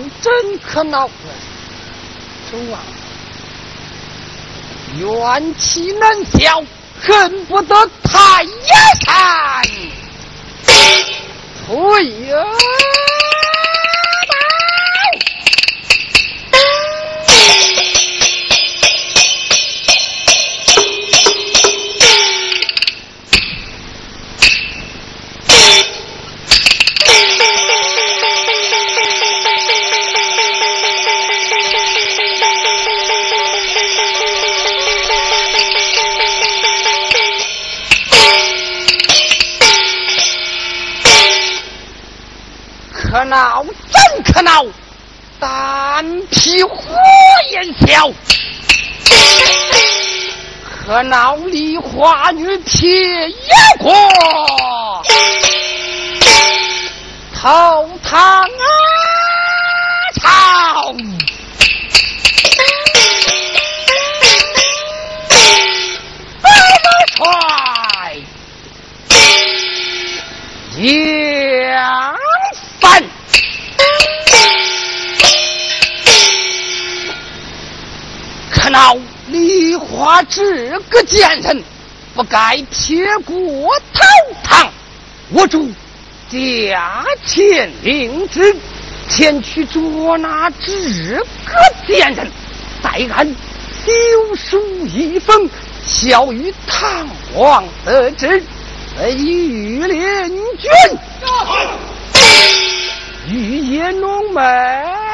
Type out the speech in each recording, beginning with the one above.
真可恼！周王，怨气难消，恨不得太阳山退呀！焰笑，可恼梨花女铁叶过，头堂啊朝，白马帅。闹梨花这个贱人，不该撇过头堂。我主驾前领旨，前去捉拿这个贱人，再按丢书一封，交与唐王得知。御林军，御野龙门。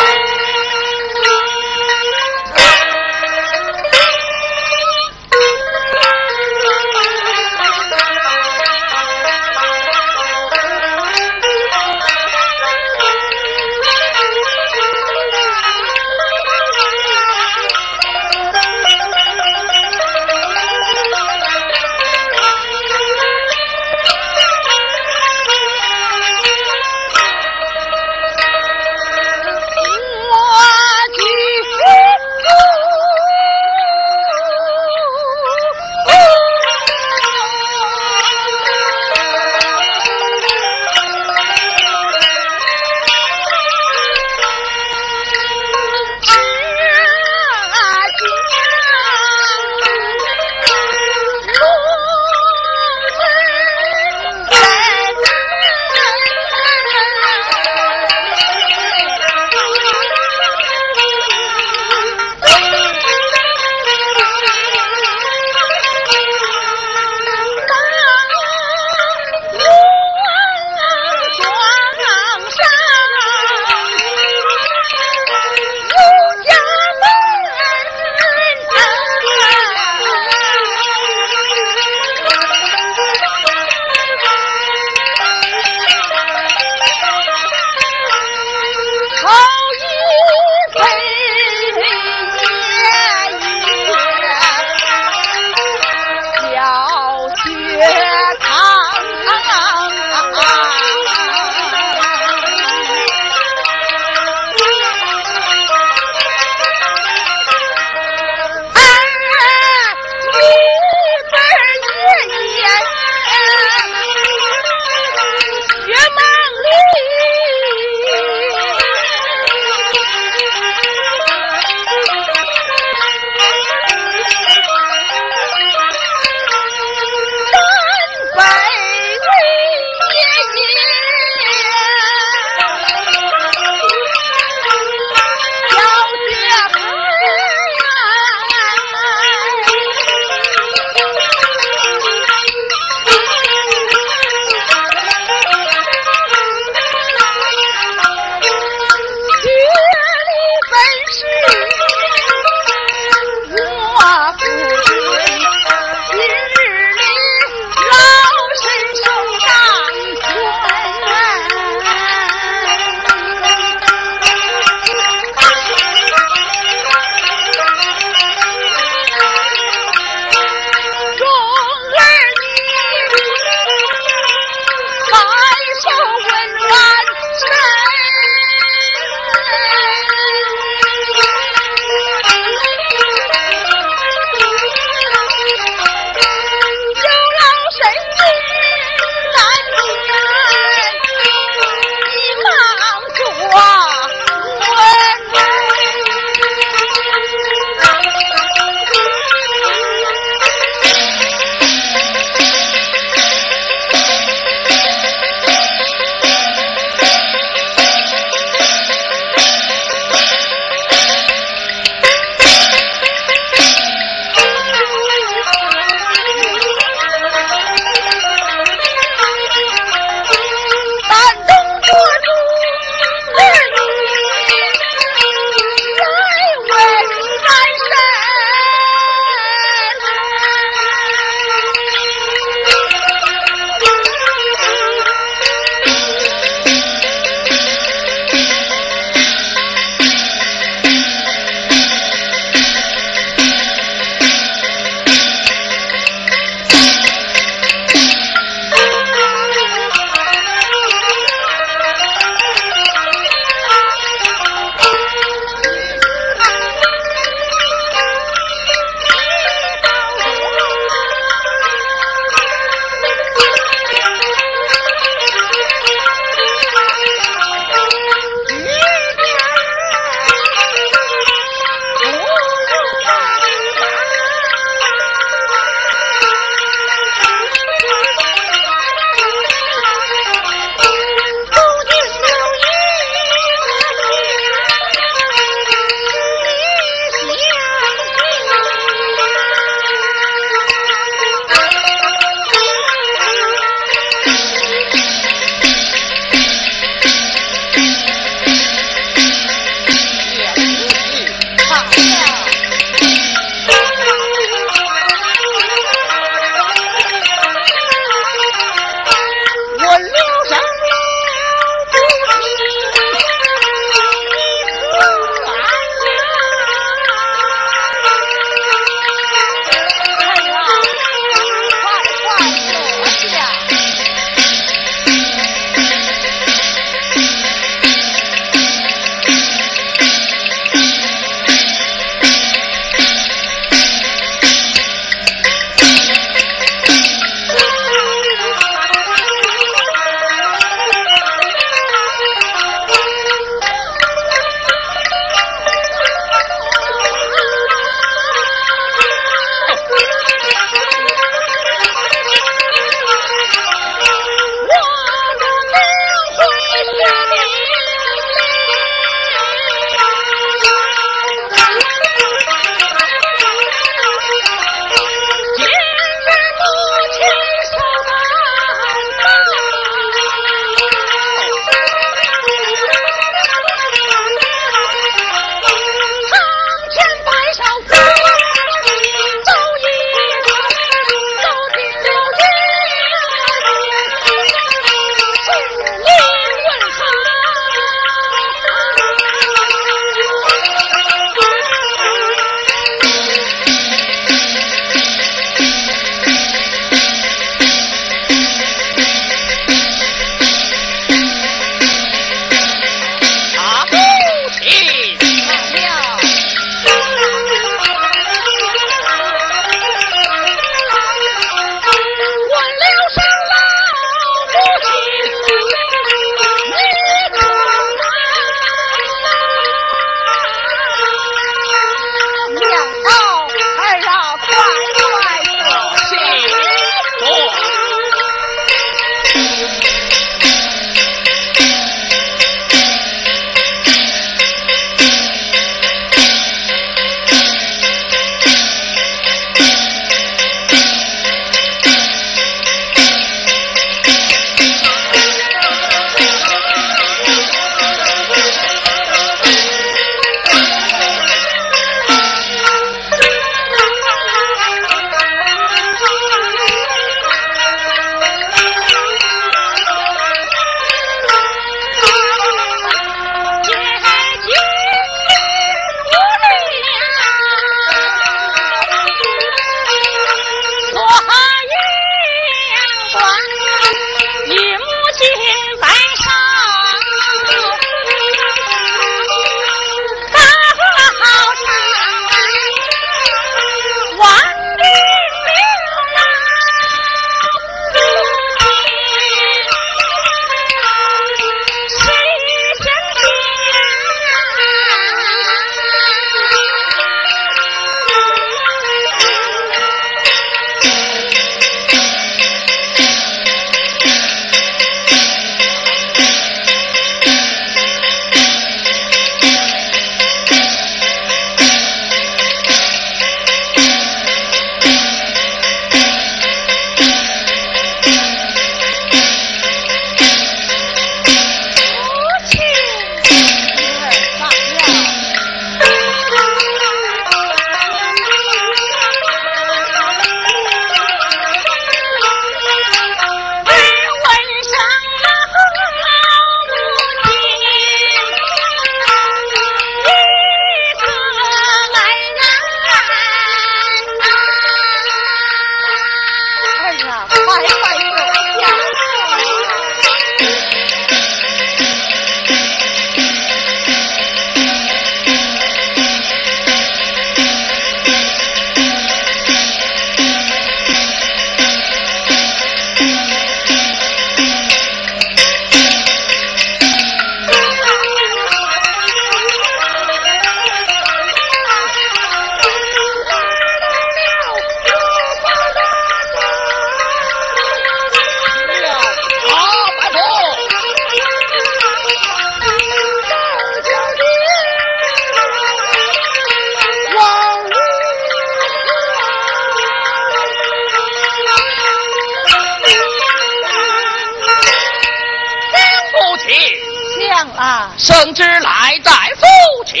生之，来在府前，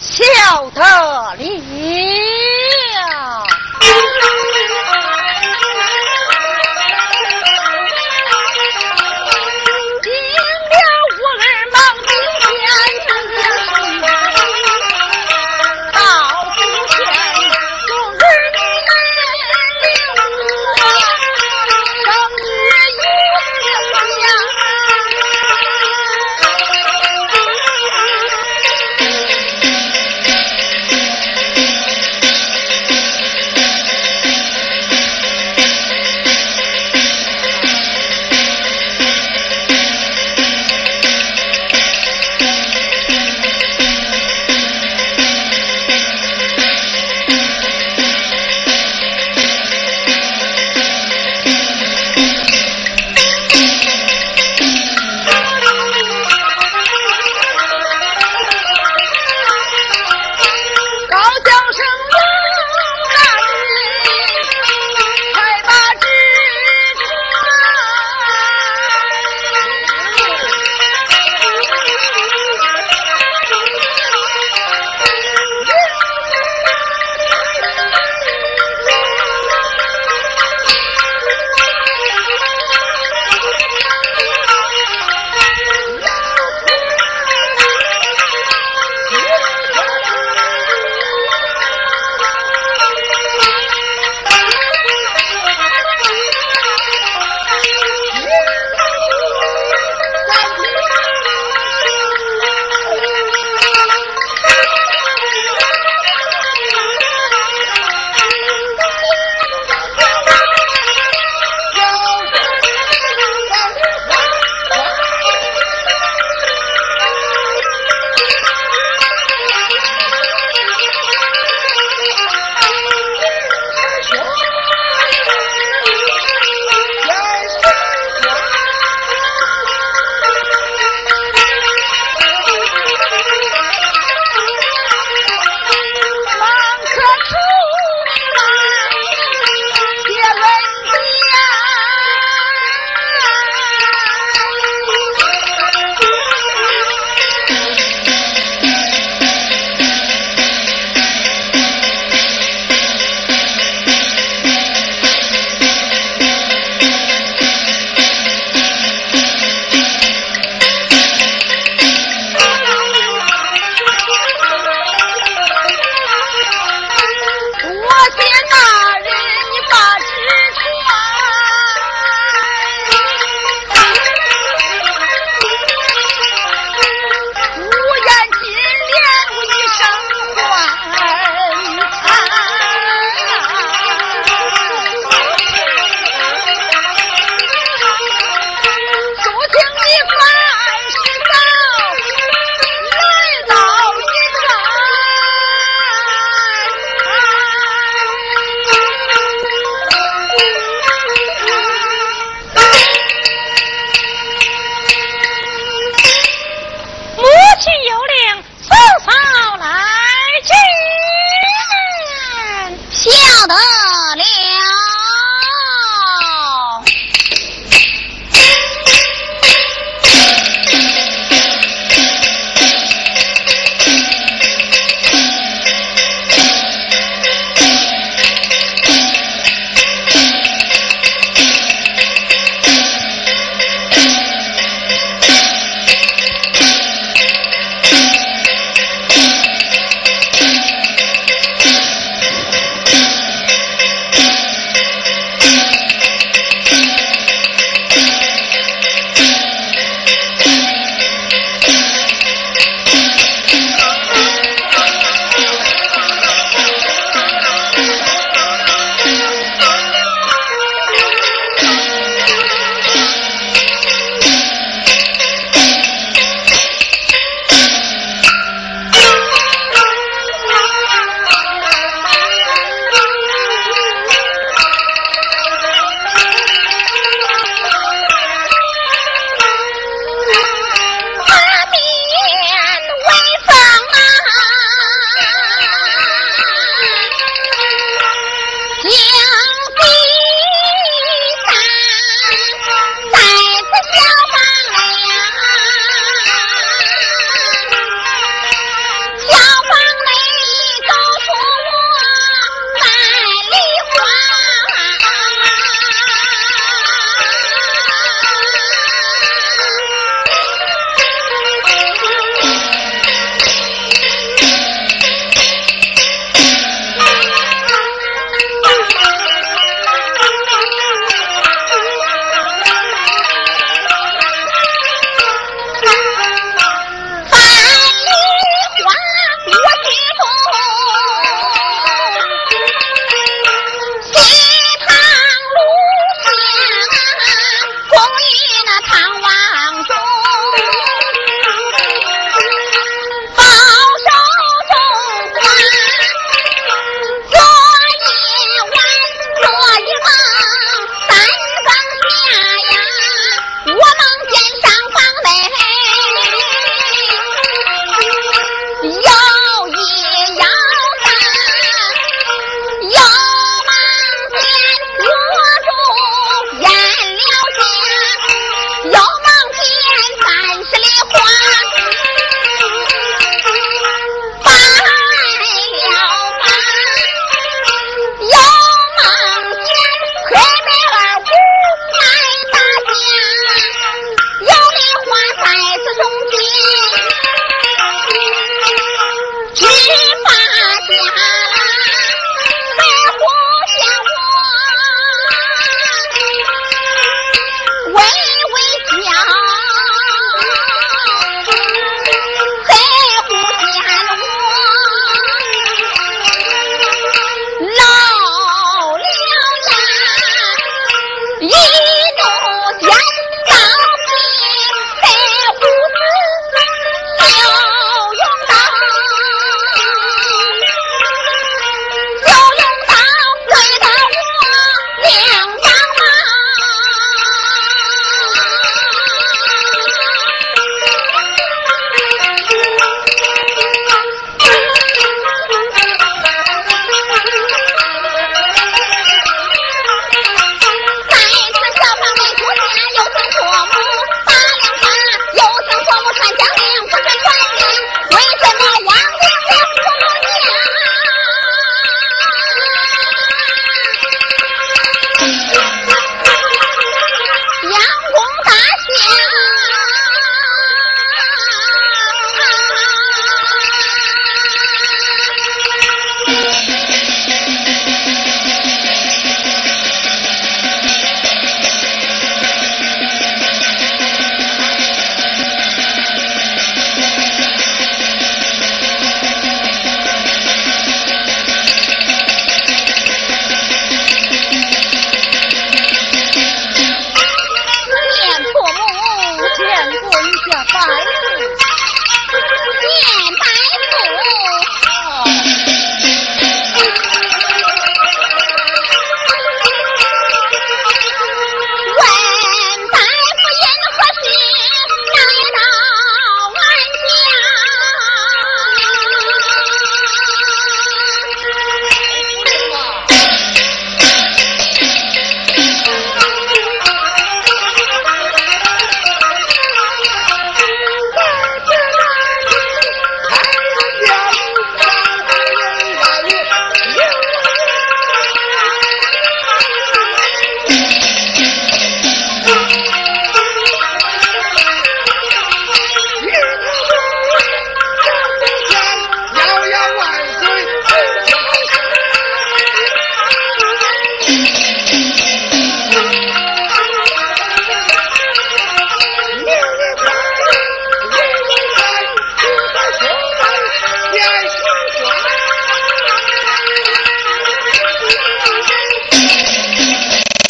笑得了。